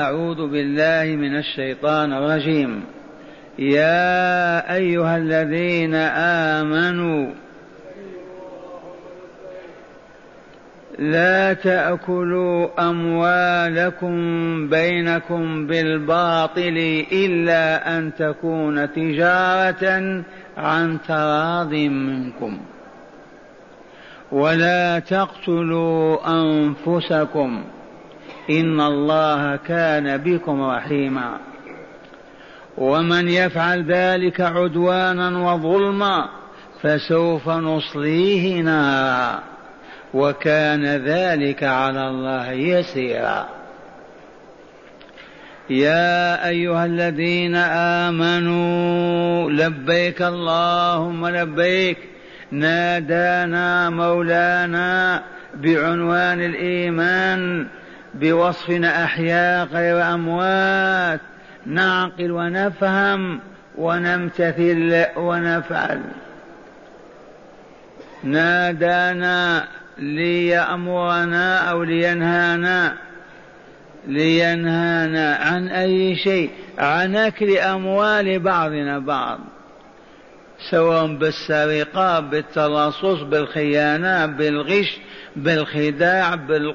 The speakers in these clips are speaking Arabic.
أعوذ بالله من الشيطان الرجيم. يا أيها الذين آمنوا لا تأكلوا أموالكم بينكم بالباطل إلا أن تكون تجارة عن تراض منكم. ولا تقتلوا أنفسكم. إن الله كان بكم رحيما. ومن يفعل ذلك عدوانا وظلما فسوف نصليه نارا. وكان ذلك على الله يسيرا. يا أيها الذين آمنوا لبيك اللهم لبيك. نادانا مولانا بعنوان الإيمان. بوصفنا أحياء غير أموات نعقل ونفهم ونمتثل ونفعل. نادانا ليأمرنا أو لينهانا لينهانا عن أي شيء عن أكل أموال بعضنا بعض. سواء بالسرقة بالتلصص بالخيانة بالغش بالخداع بال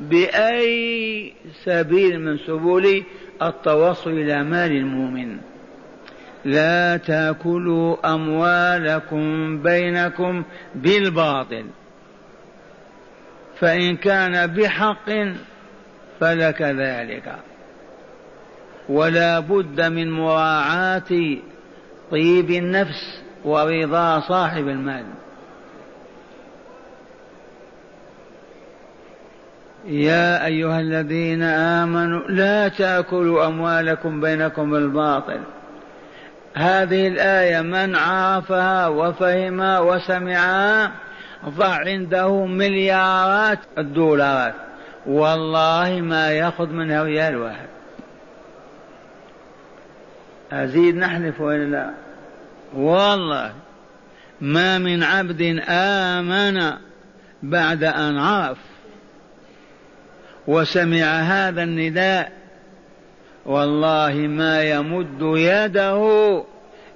بأي سبيل من سبل التوصل إلى مال المؤمن. لا تأكلوا أموالكم بينكم بالباطل. فإن كان بحق فلك ذلك. ولا بد من مراعاة طيب النفس ورضا صاحب المال. يا أيها الذين آمنوا لا تأكلوا أموالكم بينكم بالباطل. هذه الآية من عرفها وفهمها وسمعها ضع عنده مليارات الدولارات. والله ما يأخذ منها ريال واحد أزيد نحلف وإلا لا؟ والله ما من عبد آمن بعد أن عرف. وسمع هذا النداء والله ما يمد يده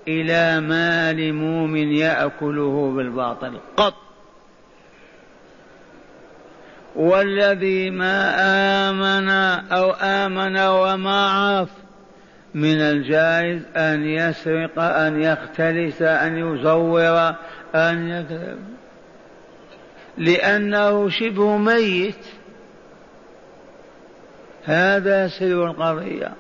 إلى مال مؤمن يأكله بالباطل. قط. والذي ما آمن أو آمن وما عرف من الجائز أن يسرق أن يختلس أن يزور أن يكذب لأنه شبه ميت. هذا سر القضية.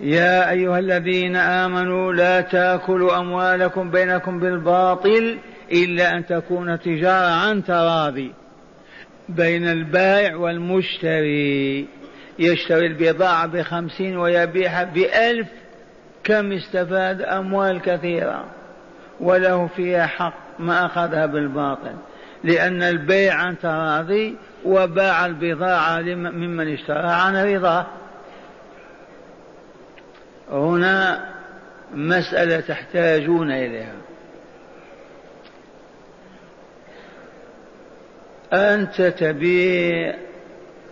يا أيها الذين آمنوا لا تأكلوا أموالكم بينكم بالباطل إلا أن تكون تجارة عن تراضي بين البائع والمشتري. يشتري البضاعة بخمسين ويبيعها بألف. كم استفاد؟ أموال كثيرة. وله فيها حق ما أخذها بالباطل. لأن البيع عن تراضي وباع البضاعة ممن اشتراها عن رضاه هنا مسألة تحتاجون إليها. أنت تبيع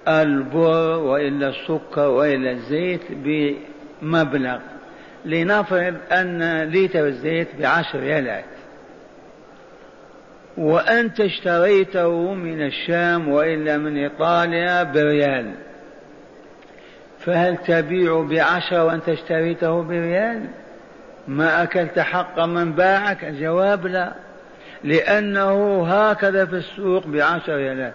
البر وإلا السكر وإلا الزيت بمبلغ. لنفرض أن لتر الزيت بعشر ريالات وأنت اشتريته من الشام وإلا من إيطاليا بريال. فهل تبيع بعشرة وأنت اشتريته بريال؟ ما أكلت حق من باعك؟ الجواب لا لأنه هكذا في السوق بعشر ريالات.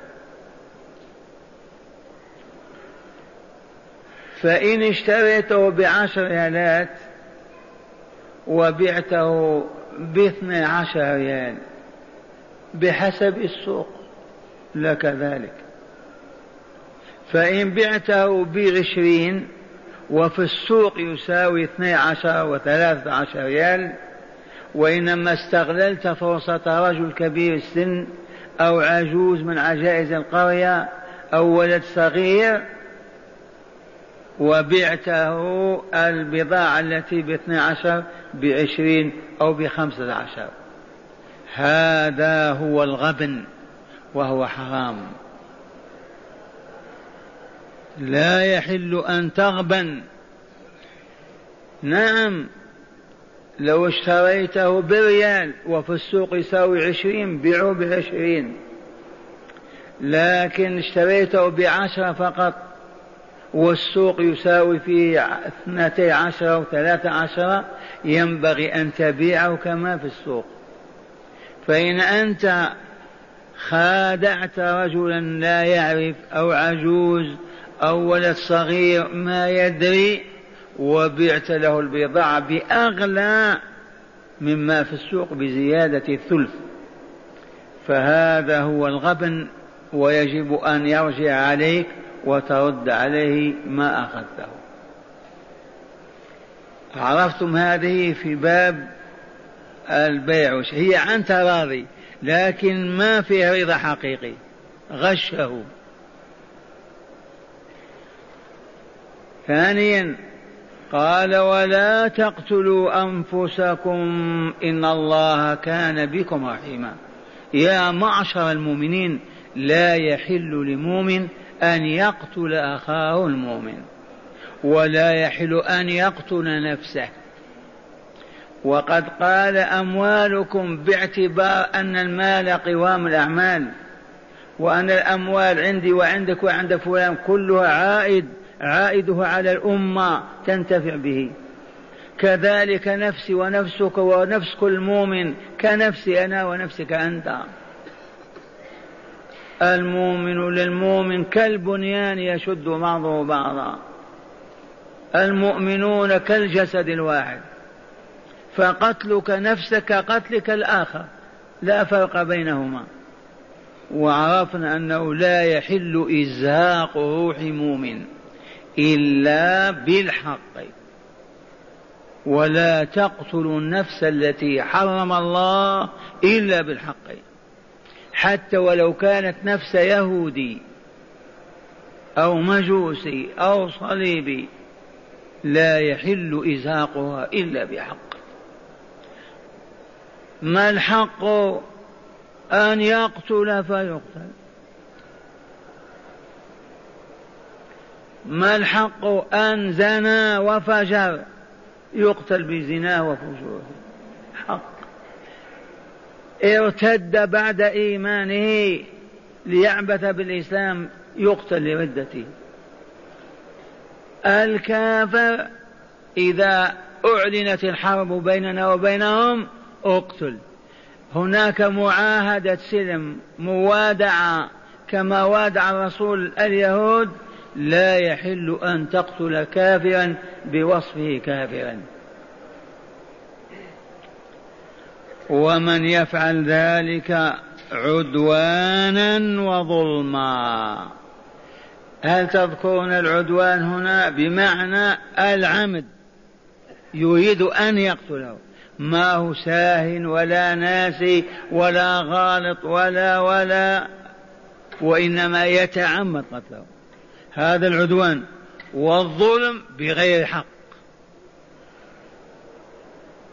فإن اشتريته بعشر ريالات وبعته باثني عشر ريال بحسب السوق لك ذلك فإن بعته بعشرين وفي السوق يساوي اثني عشر وثلاثة عشر ريال وإنما استغللت فرصة رجل كبير السن أو عجوز من عجائز القرية أو ولد صغير وبعته البضاعة التي باثني عشر بعشرين أو بخمسة عشر. هذا هو الغبن وهو حرام. لا يحل أن تغبن. نعم لو اشتريته بريال وفي السوق يساوي عشرين بيعه بعشرين. لكن اشتريته بعشرة فقط والسوق يساوي فيه اثنتي عشرة أو ثلاثة عشرة ينبغي أن تبيعه كما في السوق. فإن أنت خادعت رجلا لا يعرف أو عجوز أو ولد صغير ما يدري وبعت له البضاعة بأغلى مما في السوق بزيادة الثلث. فهذا هو الغبن ويجب أن يرجع عليك وترد عليه ما أخذته. عرفتم هذه في باب البيع هي عن تراضي لكن ما فيها رضا حقيقي غشه ثانيا قال ولا تقتلوا أنفسكم إن الله كان بكم رحيما. يا معشر المؤمنين لا يحل لمؤمن أن يقتل أخاه المؤمن ولا يحل أن يقتل نفسه. وقد قال أموالكم باعتبار أن المال قوام الأعمال وأن الأموال عندي وعندك وعند فلان كلها عائد عائده على الأمة تنتفع به. كذلك نفسي ونفسك ونفس كل مؤمن كنفسي أنا ونفسك أنت. المؤمن للمؤمن كالبنيان يشد بعضه بعضا. المؤمنون كالجسد الواحد. فقتلك نفسك قتلك الآخر. لا فرق بينهما. وعرفنا أنه لا يحل إزهاق روح مؤمن إلا بالحق. ولا تقتلوا النفس التي حرم الله إلا بالحق. حتى ولو كانت نفس يهودي أو مجوسي أو صليبي لا يحل إزهاقها إلا بحق. ما الحق أن يقتل فيقتل؟ ما الحق أن زنى وفجر يقتل بزناه وفجوره حق. ارتد بعد إيمانه ليعبث بالإسلام يقتل لردته. الكافر إذا أعلنت الحرب بيننا وبينهم أقتل. هناك معاهدة سلم موادعة كما وادع الرسول اليهود لا يحل أن تقتل كافرا بوصفه كافرا. ومن يفعل ذلك عدوانا وظلما. هل تذكرون العدوان هنا؟ بمعنى العمد يريد أن يقتله. ما هو ساه ولا ناسي ولا غالط ولا ولا وإنما يتعمد قتله هذا العدوان والظلم بغير حق.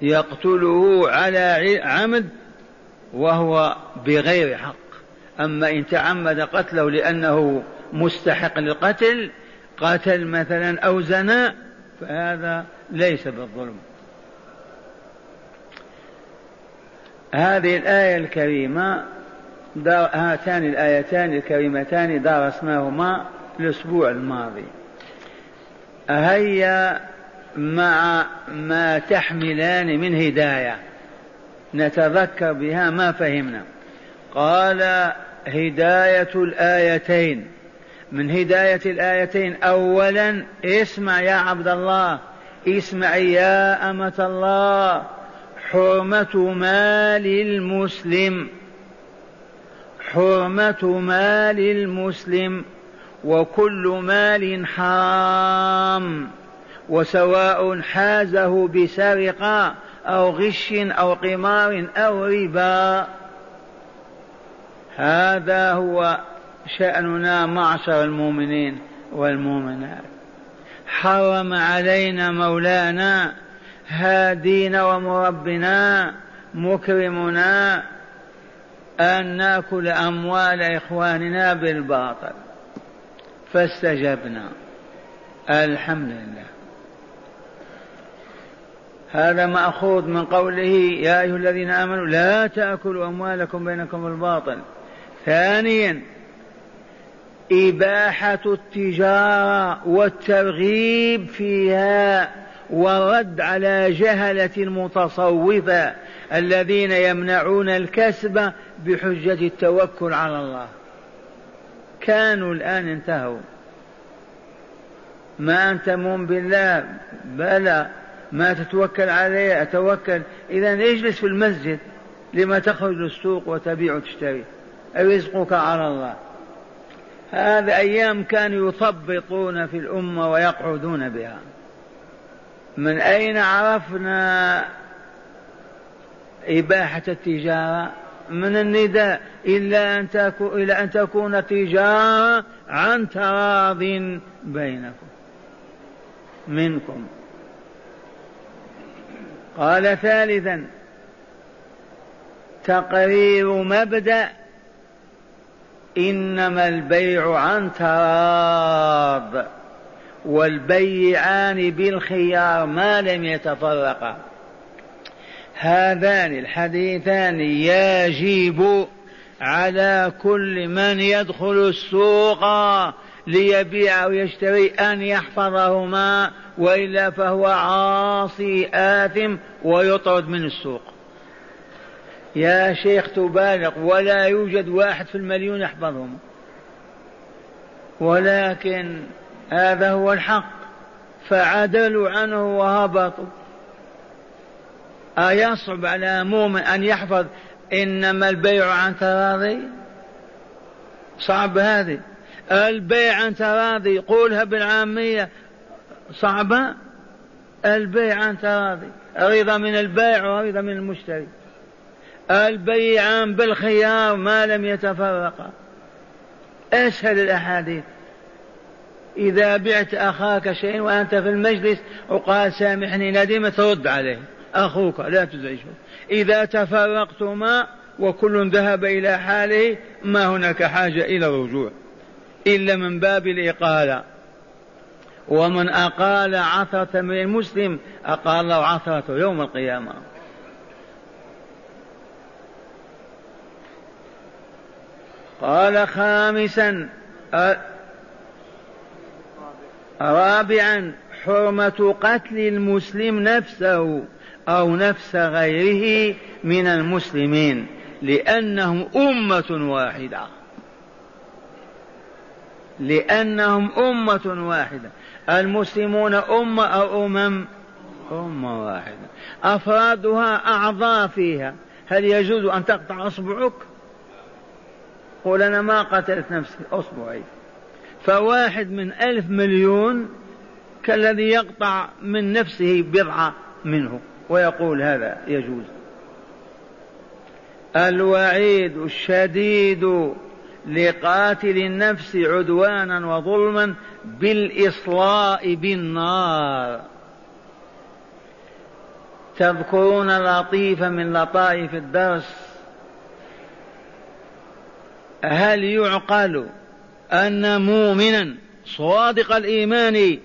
يقتله على عمد وهو بغير حق. أما إن تعمد قتله لأنه مستحق للقتل قتل مثلا أو زنا فهذا ليس بالظلم. هذه الآية الكريمة هاتان الآيتان الكريمتان درسناهما الأسبوع الماضي. هيا مع ما تحملان من هداية. نتذكر بها ما فهمنا. قال هداية الآيتين. من هداية الآيتين أولا اسمع يا عبد الله. اسمع يا أمة الله. حرمة مال المسلم. حرمة مال المسلم وكل مال حرام. وسواء حازه بسرقة أو غش أو قمار أو ربا. هذا هو شأننا معشر المؤمنين والمؤمنات. حرم علينا مولانا هادينا ومربنا مكرمنا أن نأكل أموال إخواننا بالباطل. فاستجبنا. الحمد لله. هذا مأخوذ من قوله يا أيها الذين آمنوا لا تأكلوا أموالكم بينكم بالباطل. ثانيا إباحة التجارة والترغيب فيها والرد على جهلة المتصوفة الذين يمنعون الكسب بحجة التوكل على الله. كانوا الآن انتهوا. ما أنت مؤمن بالله؟ بلى. ما تتوكل عليه؟ أتوكل. إذا اجلس في المسجد لما تخرج للسوق وتبيع وتشتري. رزقك على الله. هذه أيام كانوا يثبطون في الأمة ويقعدون بها. من أين عرفنا إباحة التجارة؟ من النداء إلا أن تكون إلى أن تكون تجارة عن تراض بينكم منكم. قال ثالثا تقرير مبدأ إنما البيع عن تراض. والبيعان بالخيار ما لم يتفرقا. هذان الحديثان يجب على كل من يدخل السوق ليبيع أو يشتري أن يحفظهما وإلا فهو عاصي آثم ويطرد من السوق. يا شيخ تبالغ ولا يوجد واحد في المليون يحفظهما ولكن هذا هو الحق. فعدلوا عنه وهبطوا. أيصعب على مؤمن أن يحفظ إنما البيع عن تراضي؟ صعب هذه. البيع عن تراضي قولها بالعامية. صعبة البيع عن تراضي. رضا من البائع ورضا من المشتري. البيعان بالخيار ما لم يتفرقا. اسهل الأحاديث؟ إذا بعت أخاك شيء وأنت في المجلس وقال سامحني ندم ترد عليه. أخوك لا تزعجه. إذا تفرقتما وكل ذهب إلى حاله ما هناك حاجة إلى الرجوع إلا من باب الإقالة. ومن أقال عثرة من المسلم أقال الله عثرته يوم القيامة. قال خامسا رابعا حرمة قتل المسلم نفسه أو نفس غيره من المسلمين لأنهم أمة واحدة. لأنهم أمة واحدة. المسلمون أمة أو أمم؟ أمة واحدة. أفرادها أعضاء فيها. هل يجوز أن تقطع أصبعك؟ قول أنا ما قتلت نفسي أصبعي. فواحد من ألف مليون كالذي يقطع من نفسه بضعة منه. ويقول هذا يجوز. الوعيد الشديد لقاتل النفس عدوانا وظلما بالإصلاء بالنار. تذكرون لطيفة من لطائف الدرس؟ هل يعقل أن مؤمنا صادق الإيمان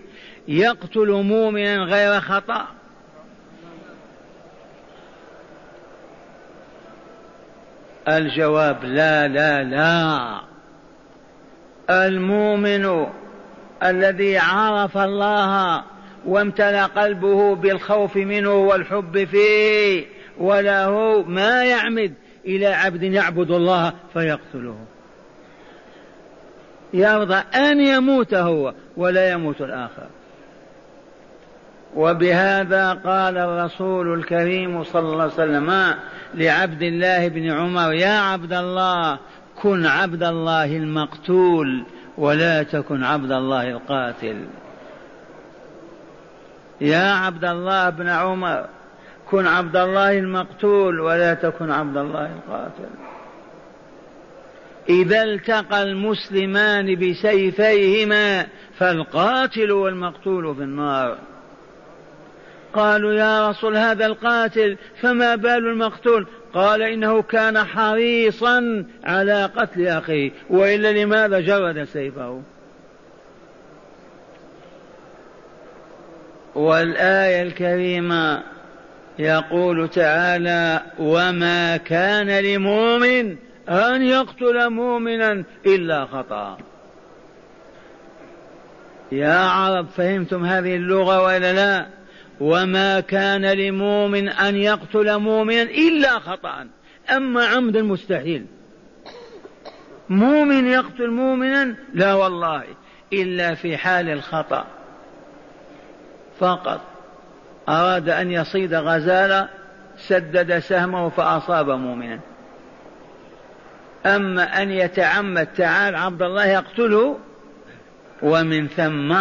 يقتل مؤمنا غير خطأ. الجواب لا لا لا. المؤمن الذي عرف الله وامتلأ قلبه بالخوف منه والحب فيه وله ما يعمد إلى عبد يعبد الله فيقتله. يرضى أن يموت هو ولا يموت الآخر. وبهذا قال الرسول الكريم صلى الله عليه وسلم لعبد الله بن عمر يا عبد الله كن عبد الله المقتول ولا تكن عبد الله القاتل. يا عبد الله بن عمر كن عبد الله المقتول ولا تكن عبد الله القاتل. إذا التقى المسلمان بسيفيهما فالقاتل والمقتول في النار. قالوا يا رسول هذا القاتل فما بال المقتول؟ قال إنه كان حريصا على قتل أخيه وإلا لماذا جرد سيفه؟ والآية الكريمة يقول تعالى وما كان لمؤمن أن يقتل مؤمنا إلا خطأ. يا عرب فهمتم هذه اللغة ولا لا؟ وما كان لمؤمن أن يقتل مؤمنا إلا خطأ. أما عمدا مستحيل. مؤمن يقتل مؤمنا؟ لا والله إلا في حال الخطأ. فقط. أراد أن يصيد غزالة سدد سهمه فأصاب مؤمنا. أما أن يتعمد تعال عبد الله يقتله. ومن ثم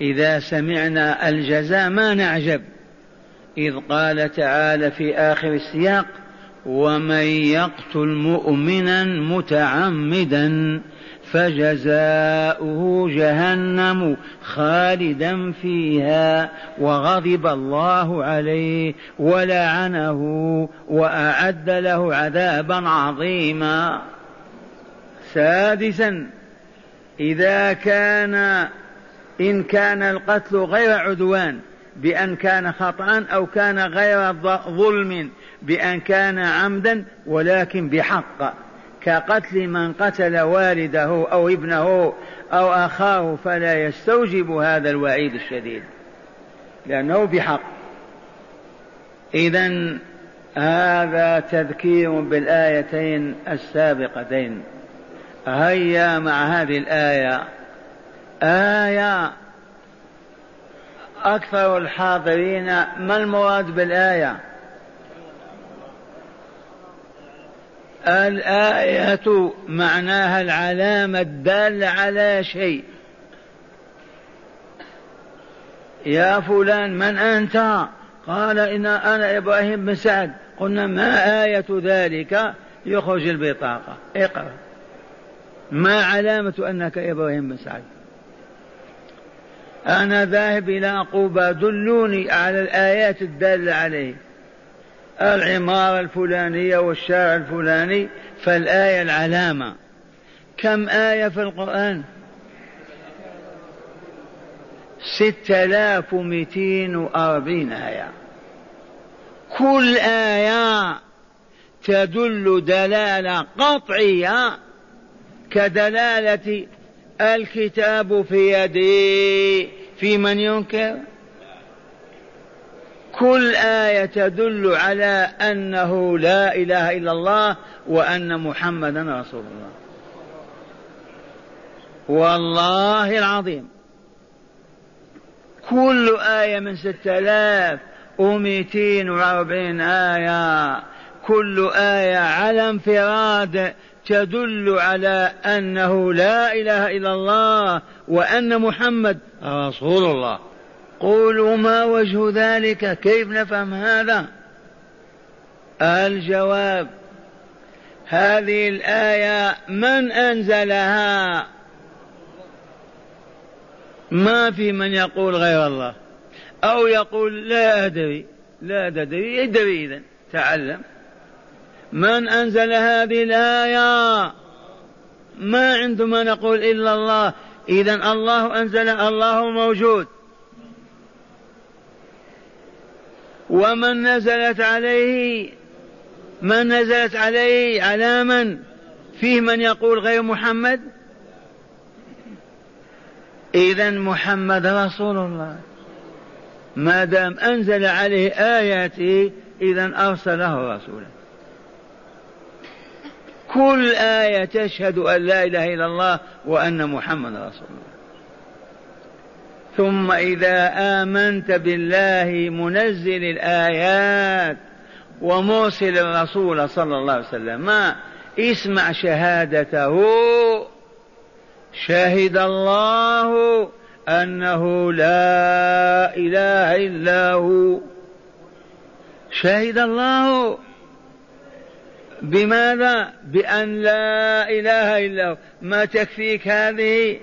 إذا سمعنا الجزاء ما نعجب. إذ قال تعالى في آخر السياق ومن يقتل مؤمنا متعمدا. فجزاؤه جهنم خالدا فيها وغضب الله عليه ولعنه وأعد له عذابا عظيما. سادسا إذا كان إن كان القتل غير عدوان بأن كان خطا أو كان غير ظلم بأن كان عمدا ولكن بحق. كقتل من قتل والده أو ابنه أو أخاه فلا يستوجب هذا الوعيد الشديد لأنه بحق. اذا هذا تذكير بالآيتين السابقتين. هيا مع هذه الآية. آية أكثر الحاضرين ما المراد بالآية؟ الآية معناها العلامة الدالة على شيء. يا فلان من أنت؟ قال إن أنا إبراهيم بن سعد. قلنا ما آية ذلك؟ يخرج البطاقة. اقرأ. ما علامة أنك إبراهيم بن سعد؟ أنا ذاهب إلى قوبى دلوني على الآيات الدالة عليه. العمارة الفلانية والشارع الفلاني فالآية العلامة. كم آية في القرآن؟ ستة آلاف ومئتين وأربعين آية. كل آية تدل دلالة قطعية كدلالة الكتاب في يدي في من ينكر؟ كل آية تدل على أنه لا إله إلا الله وأن محمدا رسول الله. والله العظيم. كل آية من ستة آلاف ومئتين وأربعين آية. كل آية على انفراد تدل على أنه لا إله إلا الله وأن محمد رسول الله. قولوا ما وجه ذلك؟ كيف نفهم هذا؟ الجواب هذه الآية من أنزلها؟ ما في من يقول غير الله. أو يقول لا أدري لا أدري ادري إذا تعلم. من أنزل هذه الآية؟ ما عندما نقول إلا الله. إذا الله أنزل الله موجود. ومن نزلت عليه من نزلت عليه علاما فيه من يقول غير محمد؟ إذا محمد رسول الله. ما دام أنزل عليه آياته إذا أرسله رسولا كل آية تشهد أن لا إله إلا الله وأن محمد رسول الله. ثم إذا آمنت بالله منزل الآيات ومرسل الرسول صلى الله عليه وسلم. ما؟ اسمع شهادته. شهد الله أنه لا إله إلا هو. شهد الله. بماذا؟ بأن لا إله إلا هو. ما تكفيك هذه؟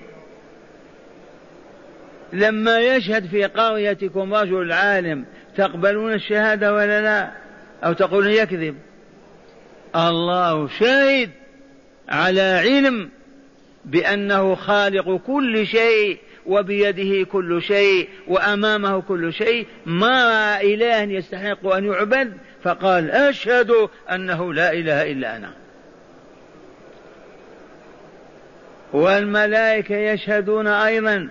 لما يشهد في قريتكم رجل عالم تقبلون الشهادة ولا لا؟ أو تقولون يكذب؟ الله شاهد على علم بأنه خالق كل شيء وبيده كل شيء وأمامه كل شيء. ما إله يستحق أن يعبد؟ فقال أشهد أنه لا إله إلا أنا. والملائكة يشهدون أيضا.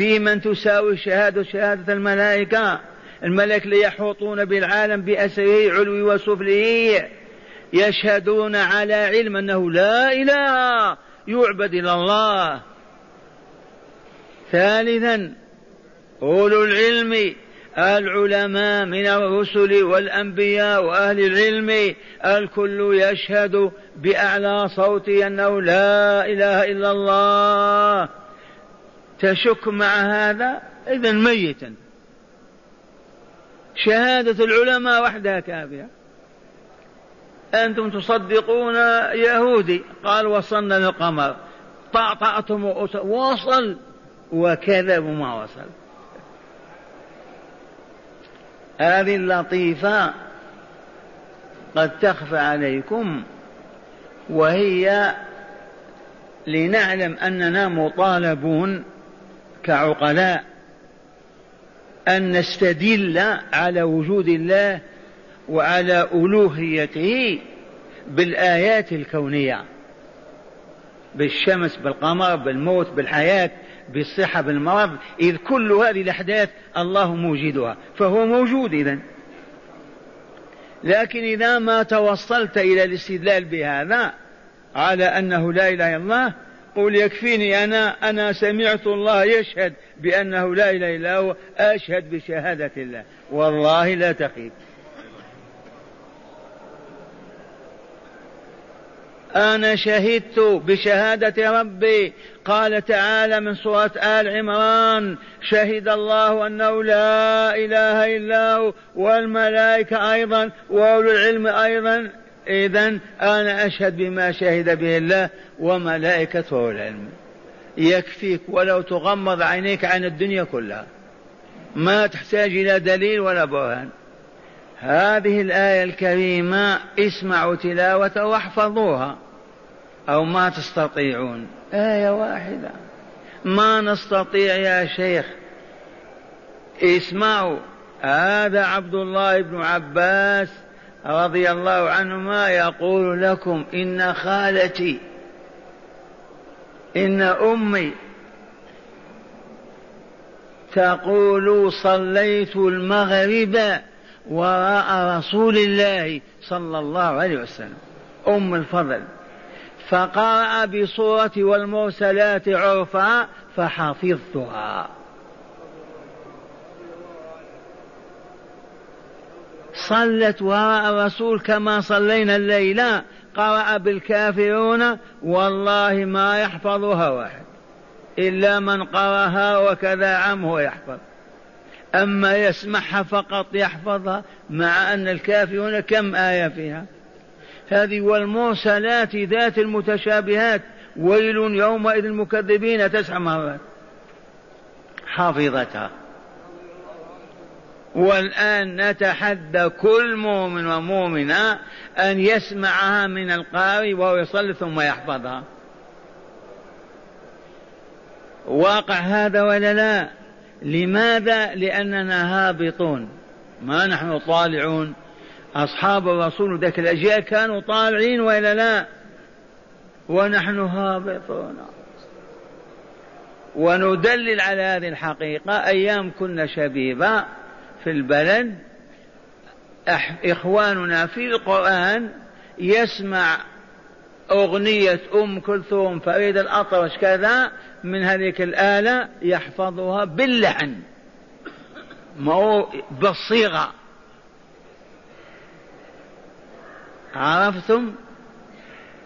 في من تساوي الشهادة شهادة الملائكة. الملائكة ليحوطون بالعالم بأسره علوي وسفله يشهدون على علم أنه لا إله يعبد إلا الله. ثالثا أولو العلم العلماء من الرسل والأنبياء وأهل العلم. الكل يشهد بأعلى صوت أنه لا إله إلا الله. تشك مع هذا؟ إذا ميتا. شهادة العلماء وحدها كافية. أنتم تصدقون يهودي؟ قال وصلنا للقمر. طعطعتم وصل. وكذب ما وصل. هذه اللطيفة قد تخفى عليكم وهي لنعلم أننا مطالبون كعقلاء أن نستدل على وجود الله وعلى ألوهيته بالآيات الكونية بالشمس بالقمر بالموت بالحياة بالصحة بالمرض إذ كل هذه الأحداث الله موجدها فهو موجود إذا لكن إذا ما توصلت إلى الاستدلال بهذا على أنه لا إله إلا الله قل يكفيني أنا أنا سمعت الله يشهد بأنه لا إله إلا هو أشهد بشهادة الله. والله لا تخيب. أنا شهدت بشهادة ربي. قال تعالى من سورة آل عمران شهد الله أنه لا إله إلا هو والملائكة أيضا وأولو العلم أيضا. إذا أنا أشهد بما شهد به الله وملائكته العلم. يكفيك ولو تغمض عينيك عن الدنيا كلها. ما تحتاج إلى دليل ولا برهان. هذه الآية الكريمة اسمعوا تلاوة واحفظوها. أو ما تستطيعون. آية واحدة. ما نستطيع يا شيخ. اسمعوا. هذا عبد الله بن عباس رضي الله عنهما يقول لكم إن خالتي إن أمي تقول صليت المغرب وراء رسول الله صلى الله عليه وسلم أم الفضل. فقرأ بصورة والمرسلات عرفا فحفظتها. صلت وراء الرسول كما صلينا الليلة قرأ بالكافرون والله ما يحفظها واحد. إلا من قرأها وكذا عمه يحفظ. أما يسمعها فقط يحفظها مع أن الكافرون كم آية فيها. هذه والمرسلات ذات المتشابهات. ويل يومئذ المكذبين تسع مرات. حفظتها. والآن نتحدى كل مؤمن ومؤمنة أن يسمعها من القارئ وهو يصلي ثم يحفظها. واقع هذا ولا لا؟ لماذا؟ لأننا هابطون. ما نحن طالعون. أصحاب الرسول ذاك الأجيال كانوا طالعين وإلا لا؟ ونحن هابطون. وندلل على هذه الحقيقة أيام كنا شبيبة. في البلد إخواننا في القرآن يسمع أغنية أم كلثوم فريد الأطرش كذا من هذيك الآلة يحفظها باللحن. ما بالصيغة. عرفتم؟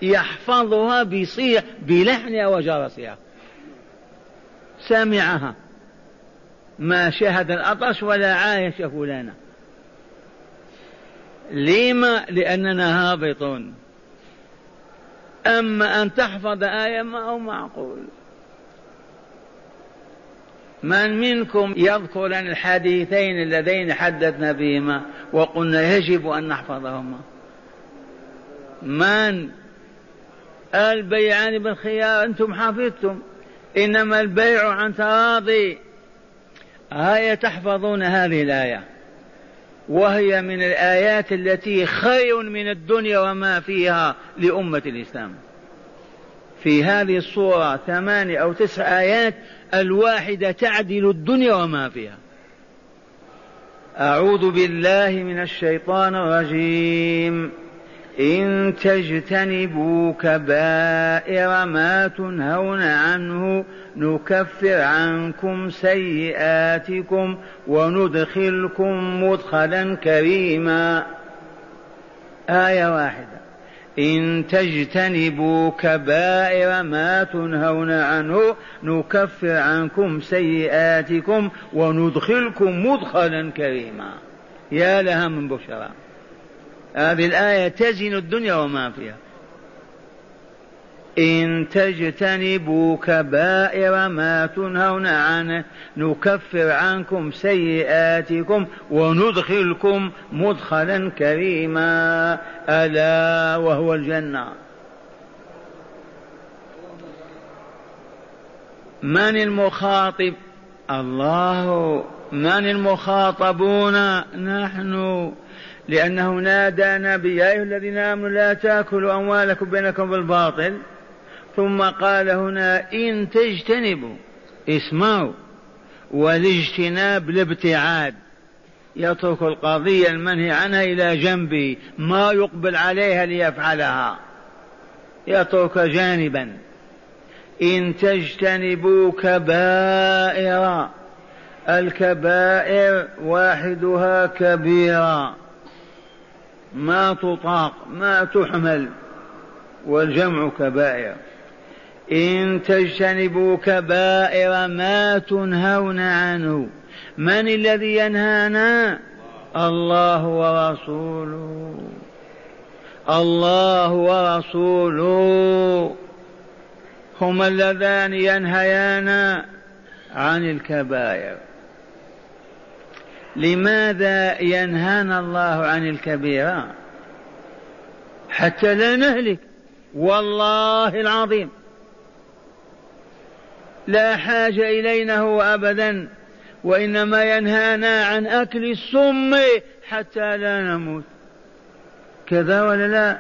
يحفظها بصيغ بلحنها وجرسها سمعها ما شهد الأطرش ولا عايش فلانا. لما؟ لأننا هابطون. أما أن تحفظ آية ما هو معقول. من منكم يذكر عن الحديثين اللذين حدثنا بهما وقلنا يجب أن نحفظهما؟ من؟ البيعان بالخيار أنتم حفظتم إنما البيع عن تراضي. آية تحفظون هذه الآية. وهي من الآيات التي خير من الدنيا وما فيها لأمة الإسلام. في هذه الصورة ثمانية أو تسع آيات الواحدة تعدل الدنيا وما فيها. أعوذ بالله من الشيطان الرجيم. إن تجتنبوا كبائر ما تنهون عنه نكفر عنكم سيئاتكم وندخلكم مدخلا كريما. آية واحدة. إن تجتنبوا كبائر ما تنهون عنه نكفر عنكم سيئاتكم وندخلكم مدخلا كريما. يا لها من بشرى. هذه الآية تزن الدنيا وما فيها. إن تجتنبوا كبائر ما تنهون عنه نكفر عنكم سيئاتكم وندخلكم مدخلا كريما. ألا وهو الجنة. من المخاطب؟ الله. من المخاطبون؟ نحن. لأنه نادى نبي يا أيها الذين آمنوا لا تأكلوا أموالكم بينكم بالباطل. ثم قال هنا إن تجتنبوا اسمعوا والاجتناب الابتعاد. يترك القضية المنهي عنها إلى جنبه ما يقبل عليها ليفعلها. يترك جانبا. إن تجتنبوا كبائر. الكبائر واحدها كبيرة. ما تطاق ما تحمل والجمع كبائر. إن تجتنبوا كبائر ما تنهون عنه من الذي ينهانا؟ الله ورسوله. الله ورسوله. هما اللذان ينهيان عن الكبائر. لماذا ينهانا الله عن الكبيرة حتى لا نهلك. والله العظيم. لا حاجة إلينا هو أبدا وإنما ينهانا عن أكل السم حتى لا نموت. كذا ولا لا؟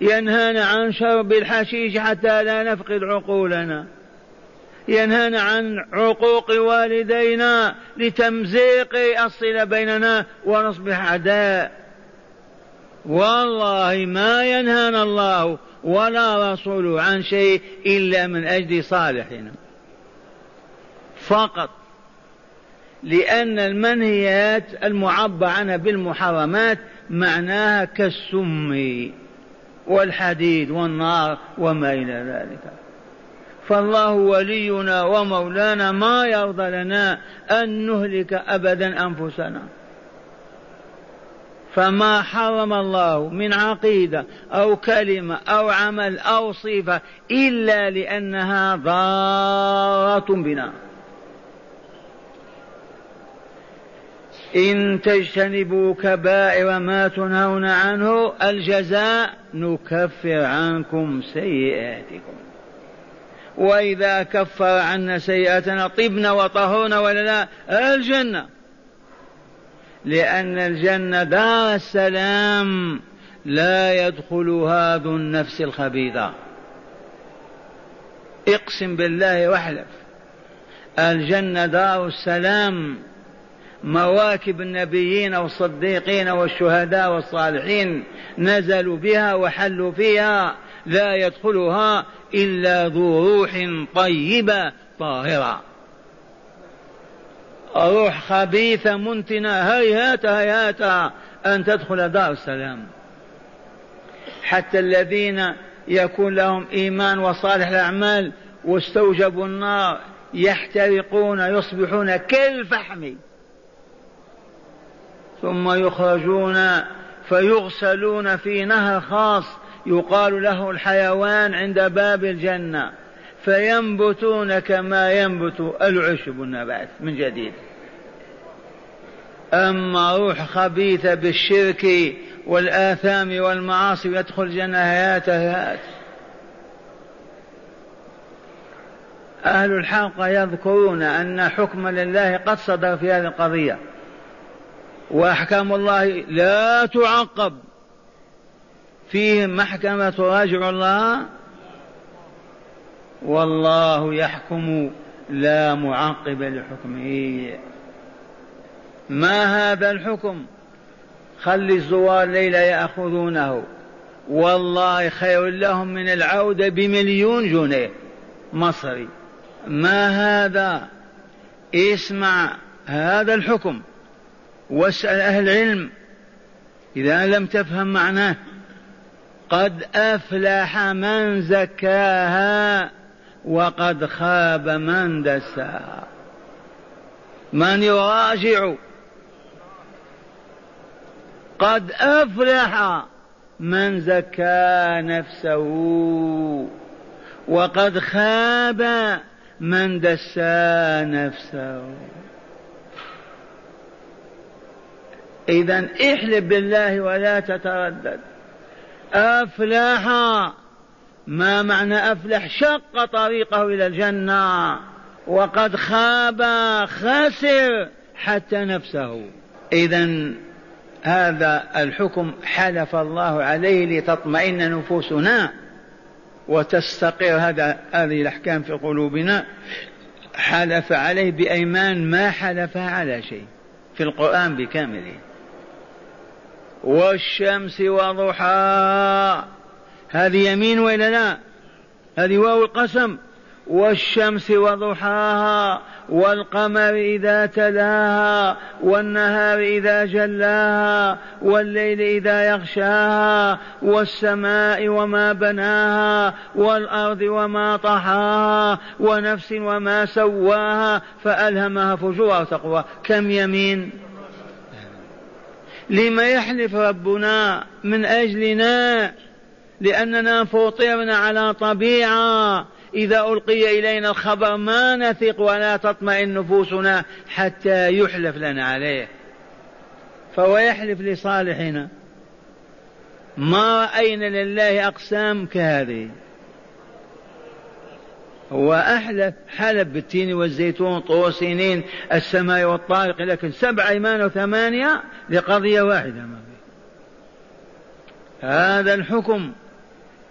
ينهانا عن شرب الحشيش حتى لا نفقد عقولنا. ينهانا عن عقوق والدينا لتمزيق الصلة بيننا ونصبح أعداء. والله ما ينهانا الله ولا رسوله عن شيء إلا من أجل صالحنا. فقط. لأن المنهيات المعبر عنها بالمحرمات معناها كالسم والحديد والنار وما إلى ذلك. فالله ولينا ومولانا ما يرضى لنا أن نهلك أبدا أنفسنا. فما حرم الله من عقيدة أو كلمة أو عمل أو صفة إلا لأنها ضارة بنا. إن تجتنبوا كبائر ما تنهون عنه الجزاء نكفر عنكم سيئاتكم. وإذا كفر عنا سيئاتنا طبنا وطهرنا ولا لا الجنة. لأن الجنة دار السلام لا يدخلها ذو النفس الخبيثة. اقسم بالله واحلف. الجنة دار السلام مواكب النبيين والصديقين والشهداء والصالحين نزلوا بها وحلوا فيها. لا يدخلها إلا ذو روح طيبة طاهرة. روح خبيثة منتنة هيهات هيهات أن تدخل دار السلام. حتى الذين يكون لهم إيمان وصالح الأعمال واستوجبوا النار يحترقون يصبحون كالفحم. ثم يخرجون فيغسلون في نهر خاص يقال له الحيوان عند باب الجنة فينبتون كما ينبت العشب النبات من جديد. أما روح خبيثة بالشرك والآثام والمعاصي يدخل الجنة هيات هيات أهل الحق يذكرون أن حكم لله قد صدر في هذه القضية وأحكام الله لا تعقب. فيه محكمة تراجع الله؟ والله يحكم لا معقب لحكمه. ما هذا الحكم؟ خلي الزوار ليلة يأخذونه. والله خير لهم من العودة بمليون جنيه مصري. ما هذا؟ اسمع هذا الحكم واسأل أهل العلم. إذا لم تفهم معناه قد أفلح من زكاها وقد خاب من دساها. من يراجع؟ قد أفلح من زكى نفسه وقد خاب من دسى نفسه. إذا احلف بالله ولا تتردد. أفلح. ما معنى أفلح؟ شق طريقه إلى الجنة وقد خاب خسر حتى نفسه. إذا هذا الحكم حلف الله عليه لتطمئن نفوسنا وتستقر هذا هذه الأحكام في قلوبنا. حلف عليه بأيمان ما حلفها على شيء في القرآن بكامله. والشمس وضحاها. هذه يمين ولا لا؟ هذه واو القسم. والشمس وضحاها والقمر إذا تلاها والنهار إذا جلاها والليل إذا يغشاها والسماء وما بناها والأرض وما طحاها ونفس وما سواها فألهمها فجورها وتقوى كم يمين؟ لما يحلف ربنا من أجلنا لأننا فطرنا على طبيعة. إذا ألقي إلينا الخبر ما نثق ولا تطمئن نفوسنا حتى يحلف لنا عليه. فهو يحلف لصالحنا. ما رأينا لله أقسام كهذه. هو أحلف حلف بالتين والزيتون طور سنين السماء والطارق لكن سبع أيمان وثمانية لقضية واحدة ما هذا الحكم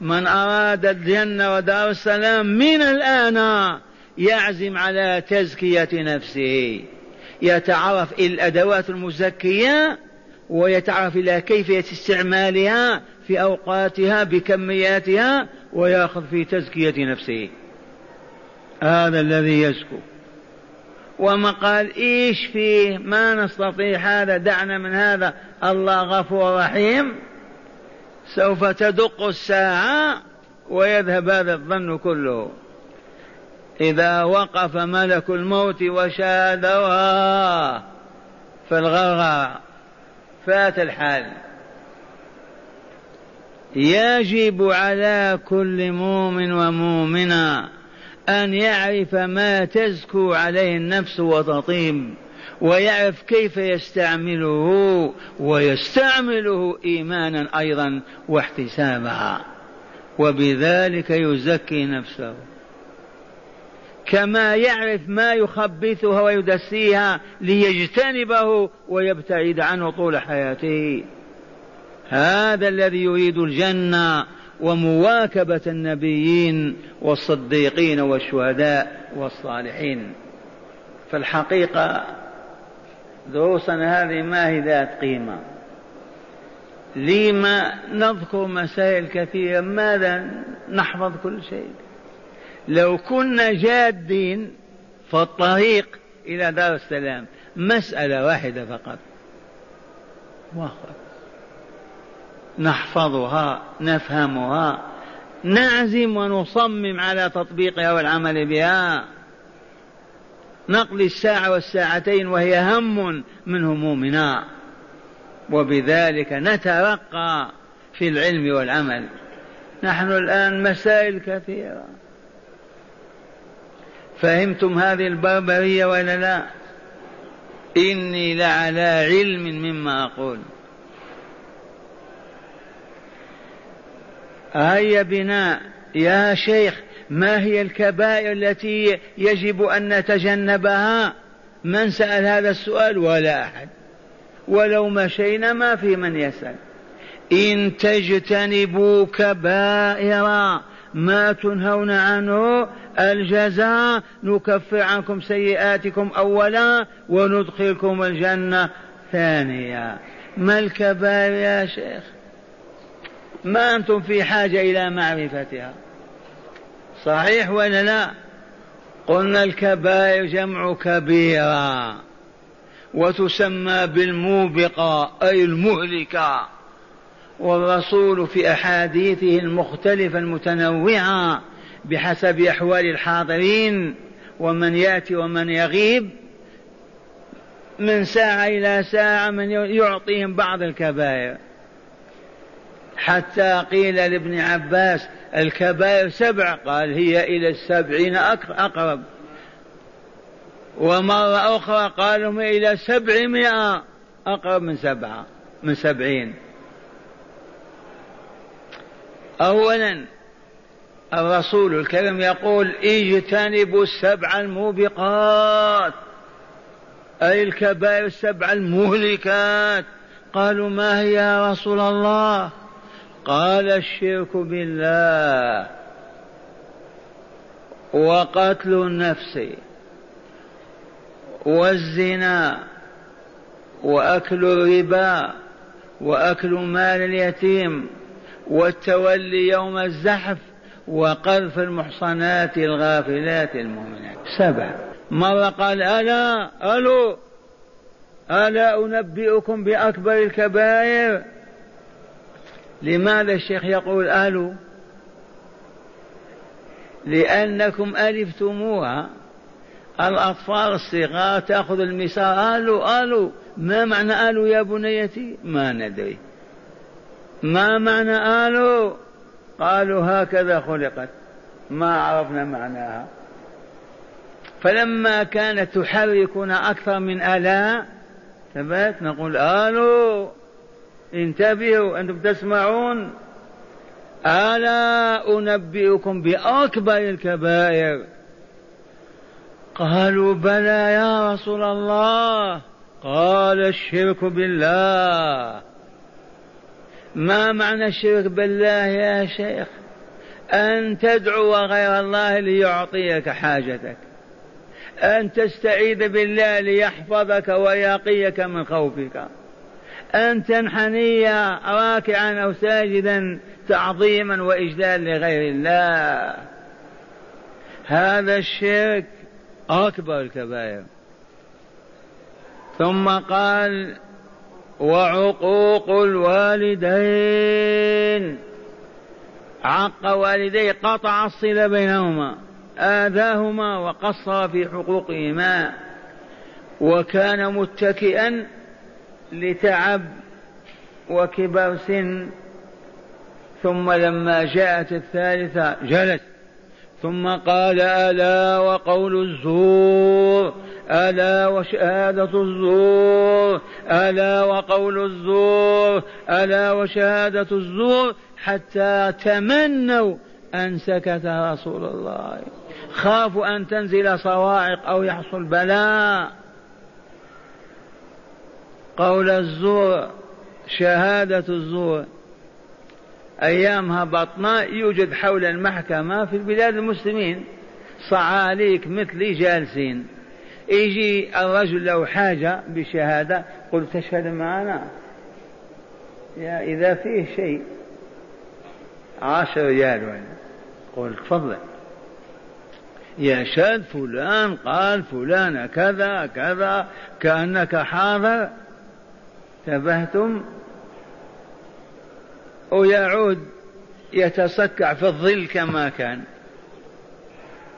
من أراد الجنة ودار السلام من الآن يعزم على تزكية نفسه. يتعرف الأدوات المزكية ويتعرف إلى كيفية استعمالها في أوقاتها بكمياتها ويأخذ في تزكية نفسه. هذا الذي يزكو. وما قال إيش فيه؟ ما نستطيع هذا دعنا من هذا. الله غفور رحيم. سوف تدق الساعة ويذهب هذا الظن كله. إذا وقف ملك الموت وشاهدها في الغرغرة فات الحال. يجب على كل مؤمن ومؤمنة أن يعرف ما تزكو عليه النفس وتطيب ويعرف كيف يستعمله ويستعمله إيمانا أيضا واحتسابا وبذلك يزكي نفسه. كما يعرف ما يخبثها ويدسيها ليجتنبه ويبتعد عنه طول حياته. هذا الذي يريد الجنة. ومواكبة النبيين والصديقين والشهداء والصالحين. فالحقيقة دروسنا هذه ما هي ذات قيمة. لما نذكر مسائل كثيرة ماذا نحفظ كل شيء؟ لو كنا جادين فالطريق إلى دار السلام مسألة واحدة فقط. وقت نحفظها نفهمها نعزم ونصمم على تطبيقها والعمل بها. نقضي الساعة والساعتين وهي هم من همومنا. وبذلك نترقى في العلم والعمل. نحن الآن مسائل كثيرة. فهمتم هذه البربرية ولا لا؟ إني لعلى علم مما أقول. هيا بنا يا شيخ ما هي الكبائر التي يجب أن نتجنبها؟ من سأل هذا السؤال؟ ولا أحد. ولو مشينا ما في من يسأل. إن تجتنبوا كبائر ما تنهون عنه الجزاء نكفر عنكم سيئاتكم أولا وندخلكم الجنة ثانيا. ما الكبائر يا شيخ؟ ما أنتم في حاجة إلى معرفتها. صحيح ولا لا؟ قلنا الكبائر جمع كبيرة وتسمى بالموبقة أي المهلكة. والرسول في أحاديثه المختلفة المتنوعة بحسب أحوال الحاضرين ومن يأتي ومن يغيب من ساعة إلى ساعة من يعطيهم بعض الكبائر. حتى قيل لابن عباس الكبائر سبع قال هي إلى السبعين أقرب. ومرة أخرى قالوا إلى سبعمائة أقرب من سبعة من سبعين. أولا الرسول الكريم يقول اجتنبوا السبع الموبقات أي الكبائر السبع المهلكات. قالوا ما هي يا رسول الله؟ قال الشرك بالله وقتل النفس والزنا وأكل الربا وأكل مال اليتيم والتولي يوم الزحف وقذف المحصنات الغافلات المؤمنات. سبع. مرة قال ألا ألو ألا أنبئكم بأكبر الكبائر؟ لماذا الشيخ يقول ألو لأنكم ألفتموها. الأطفال الصغار تأخذ المسار ألو ألو ما معنى ألو يا بنيتي؟ ما ندري. ما معنى آلو قالوا هكذا خلقت. ما عرفنا معناها. فلما كانت تحركنا أكثر من ألا ثبت نقول آلو انتبهوا أنتم تسمعون. ألا أنبئكم بأكبر الكبائر؟ قالوا بلى يا رسول الله. قال الشرك بالله. ما معنى الشرك بالله يا شيخ؟ أن تدعو غير الله ليعطيك حاجتك. أن تستعيذ بالله ليحفظك ويقيك من خوفك. أن تنحني راكعا أو ساجدا تعظيما وإجلالا لغير الله. هذا الشرك أكبر الكبائر ثم قال وعقوق الوالدين. عق والديه قطع الصلة بينهما آذاهما وقصر في حقوقهما. وكان متكئا لتعب وكبر سن ثم لما جاءت الثالثة جلس ثم قال ألا وقول الزور ألا وشهادة الزور ألا وقول الزور ألا وشهادة الزور حتى تمنوا أن سكت رسول الله. خافوا أن تنزل صواعق أو يحصل بلاء. قول الزور شهادة الزور. أيامها بطناء يوجد حول المحكمة في البلاد المسلمين صعاليك مثلي جالسين. يجي الرجل له حاجة بشهادة قل تشهد معنا يا إذا فيه شيء. عشر ريال ولا. قل تفضل. يشهد فلان قال فلان كذا كذا كأنك حاضر. تبهتم ويعود يتصكع في الظل كما كان.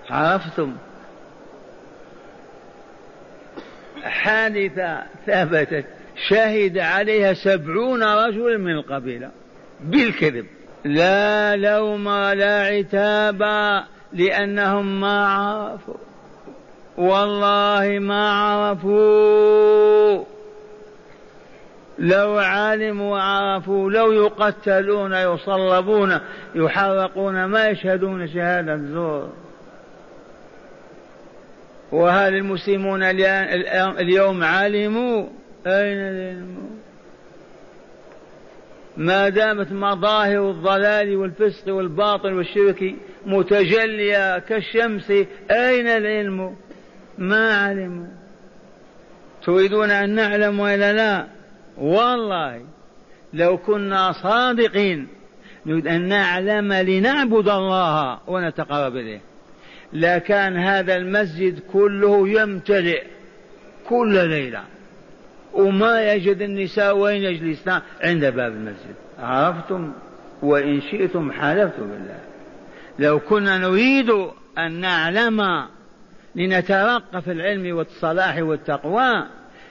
عرفتم؟ حادثة ثبتت شهد عليها سبعون رجل من القبيلة. بالكذب. لا لوم ولا عتاب لأنهم ما عرفوا. والله ما عرفوا. لو علموا وعرفوا لو يقتلون يصلبون يحرقون ما يشهدون شهادة زور وهل المسلمون اليوم علموا؟ أين العلم؟ ما دامت مظاهر الضلال والفسق والباطل والشرك متجلية كالشمس أين العلم؟ ما علموا. تريدون أن نعلم وإلا لا؟ والله لو كنا صادقين نريد أن نعلم لنعبد الله ونتقرب إليه. لكان هذا المسجد كله يمتلئ كل ليلة. وما يجد النساء وين يجلسن عند باب المسجد. عرفتم؟ وإن شئتم حلفت بالله. لو كنا نريد أن نعلم لنترقى في العلم والصلاح والتقوى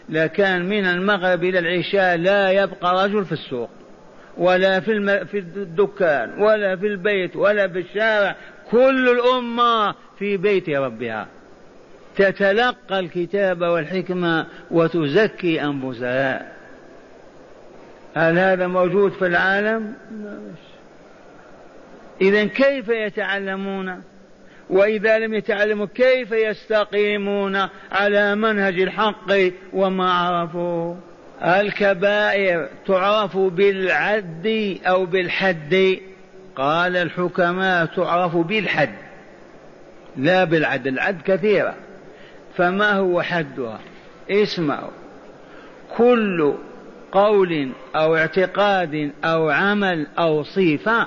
لكان من المغرب إلى العشاء لا يبقى رجل في السوق ولا في, الم... في الدكان ولا في البيت ولا في الشارع كل الأمة في بيت ربها تتلقى الكتاب والحكمة وتزكي أنفسها هل هذا موجود في العالم؟ إذا كيف يتعلمون؟ وإذا لم يتعلموا كيف يستقيمون على منهج الحق وما عرفوا. الكبائر تعرف بالعد أو بالحد. قال الحكماء تعرف بالحد لا بالعد. العد كثيرة. فما هو حدها؟ اسمعوا كل قول أو اعتقاد أو عمل أو صفة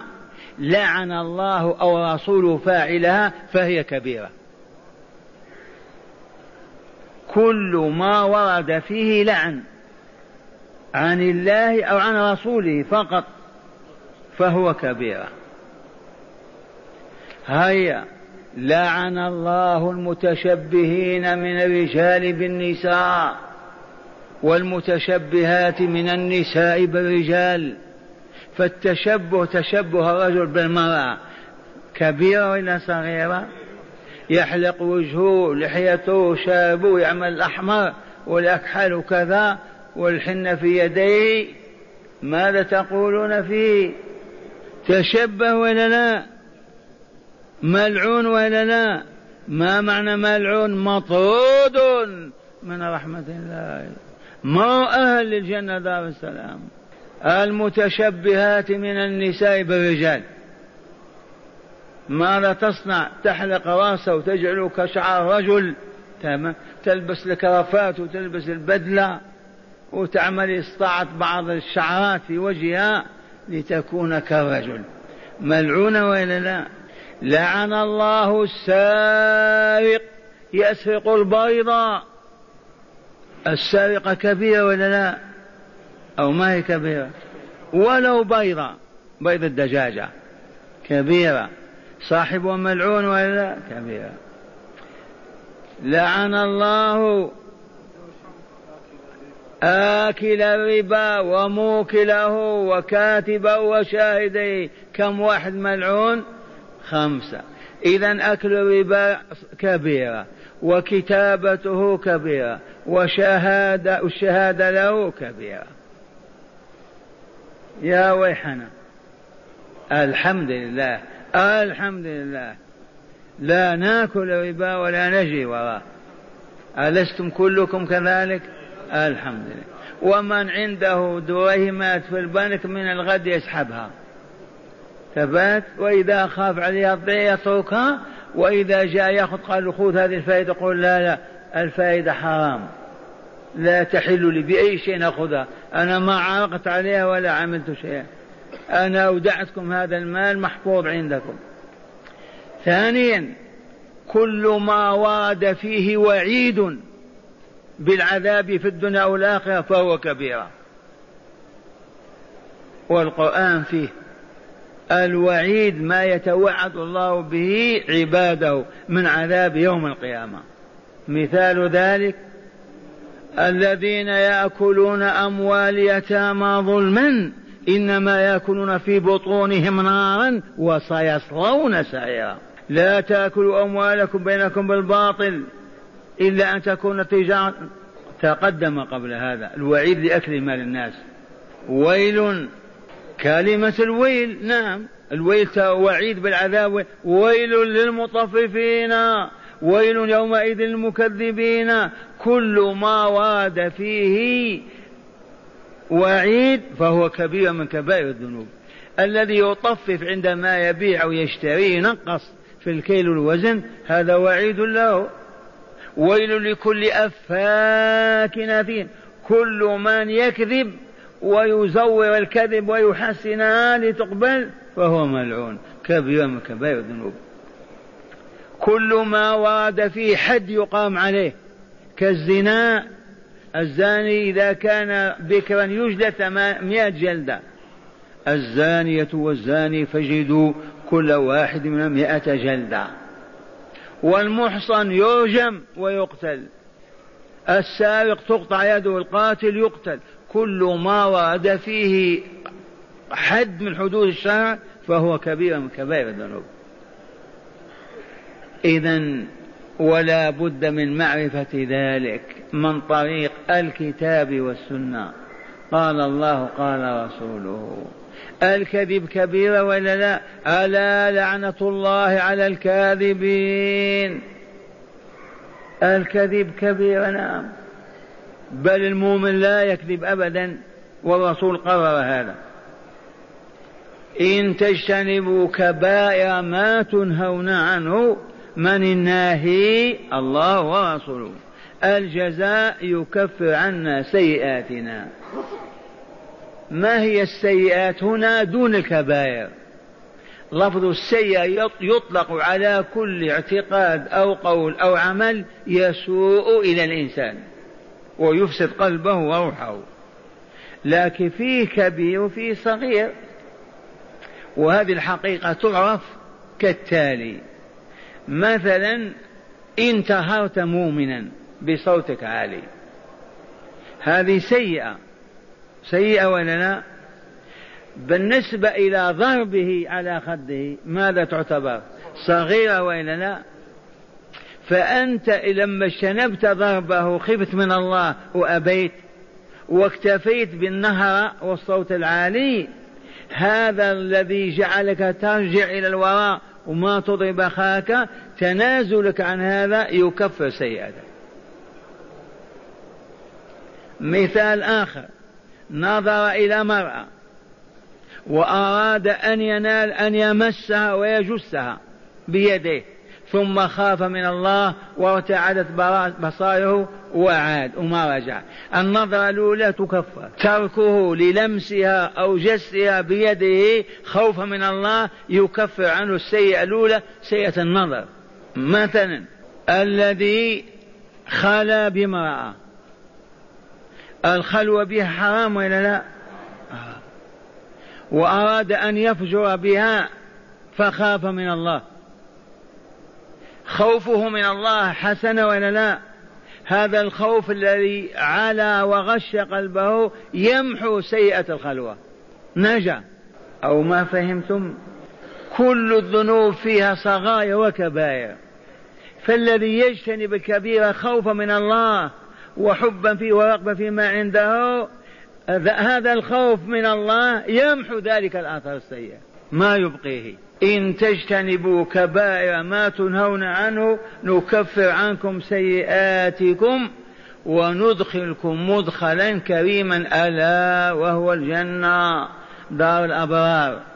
لعن الله أو رسوله فاعلها فهي كبيرة. كل ما ورد فيه لعن عن الله أو عن رسوله فقط فهو كبيرة. هيا لعن الله المتشبهين من الرجال بالنساء والمتشبهات من النساء بالرجال. فالتشبه تشبه الرجل بالمرأة. كبيرة ولا صغيرة؟ يحلق وجهه لحيته شابه يعمل الأحمر والأكحل وكذا والحنة في يديه. ماذا تقولون فيه؟ تشبه ولا لا؟ ملعون ولا لا؟ ما معنى ملعون؟ مطرود من رحمة الله. ما أهل للجنة دار السلام. المتشبهات من النساء بالرجال. ماذا تصنع؟ تحلق راسه وتجعله كشعر رجل تلبس الكرافات وتلبس البدلة وتعمل استطاعت بعض الشعرات في وجهها لتكون كالرجل. ملعونة وإلا لا؟ لعن الله السارق يسرق البيضة. السارقة كبيرة ولا لا؟ أو ما هي كبيرة؟ ولو بيضة بيض الدجاجة. كبيرة. صاحبها ملعون ولا لا كبيرة. لعن الله آكل الربا وموكله وكاتبه وشاهديه كم واحد ملعون؟ خمسة. إذا أكل الربا كبيرة. وكتابته كبيرة. وشهادة الشهادة له كبيرة. يا ويحنا الحمد لله الحمد لله. لا ناكل ربا ولا نجري وراه ألستم كلكم كذلك؟ الحمد لله. ومن عنده درهمات في البنك من الغد يسحبها. ثبات وإذا خاف عليها الضيع يتركها وإذا جاء يأخذ قال خذ هذه الفائدة قل لا لا الفائدة حرام. لا تحل لي بأي شيء نأخذها أنا ما عرقت عليها ولا عملت شيئا. أنا أودعتكم هذا المال محفوظ عندكم. ثانيا كل ما ورد فيه وعيد بالعذاب في الدنيا والآخرة فهو كبيرة والقرآن فيه الوعيد ما يتوعد الله به عباده من عذاب يوم القيامة. مثال ذلك الذين يأكلون أموال يتامى ظلما إنما يأكلون في بطونهم نارا وسيصلون سعيرا. لا تأكلوا أموالكم بينكم بالباطل إلا أن تكون تجارة. تقدم قبل هذا الوعيد لأكل مال الناس. ويل كلمة الويل نعم. الويل وعيد بالعذاب ويل للمطففين. ويل يومئذ للمكذبين. كل ما ورد فيه وعيد فهو كبير من كبائر الذنوب. الذي يطفف عندما يبيع أو يشتري ينقص في الكيل والوزن هذا وعيد له. ويل لكل أفاك أثيم كل من يكذب ويزور الكذب ويحسنها لتقبل فهو ملعون. كبير من كبائر الذنوب. كل ما ورد فيه حد يقام عليه. كالزنا الزاني إذا كان بكرا يجلد ثمانمائة جلدة. الزانية والزاني فجدوا كل واحد من مئة جلدة. والمحصن يرجم ويقتل. السارق تقطع يده القاتل يقتل. كل ما ورد فيه حد من حدود الشرع فهو كبير من كبائر الذنوب. إذا ولا بد من معرفة ذلك من طريق الكتاب والسنة. قال الله قال رسوله الكذب كبيرة ولا لا؟ ألا لعنة الله على الكاذبين. الكذب كبيرة نعم. بل المؤمن لا يكذب أبدا والرسول قرر هذا. إن تجتنبوا كبائر ما تنهون عنه من الناهي؟ الله ورسوله. الجزاء يكفر عنا سيئاتنا. ما هي السيئات هنا؟ دون الكبائر. لفظ السيئة يطلق على كل اعتقاد أو قول أو عمل يسوء إلى الإنسان ويفسد قلبه وروحه. لكن فيه كبير وفيه صغير. وهذه الحقيقة تعرف كالتالي. مثلا انتهرت مؤمنا بصوتك عالي. هذه سيئة. سيئة ولا لا؟ بالنسبة إلى ضربه على خده ماذا تعتبر؟ صغيرة وإلا لا؟ فأنت لما اجتنبت ضربه خفت من الله وأبيت واكتفيت بالنهر والصوت العالي هذا الذي جعلك ترجع إلى الوراء. وما تضرب أخاك تنازلك عن هذا يكفر سيئتك مثال آخر نظر إلى مرأة وأراد أن ينال أن يمسها ويجسها بيده. ثم خاف من الله وارتعدت بصائره وعاد وما رجع. النظرة الأولى تكفر. تركه للمسها أو جسها بيده خوفا من الله يكفر عنه السيئة الأولى سيئة النظر. مثلا الذي خلا بامرأة. الخلوة بها حرام ولا لا؟ وأراد أن يفجر بها فخاف من الله. خوفه من الله حسن ولا لا؟ هذا الخوف الذي علا وغش قلبه يمحو سيئة الخلوة. نجا. أو ما فهمتم؟ كل الذنوب فيها صغايا وكبائر فالذي يجتنب الكبيرة خوفا من الله وحبا فيه ورغبة فيما عنده هذا الخوف من الله يمحو ذلك الآثار السيئة. ما يبقيه. إن تجتنبوا كبائر ما تنهون عنه نكفر عنكم سيئاتكم وندخلكم مدخلا كريما ألا وهو الجنة دار الأبرار.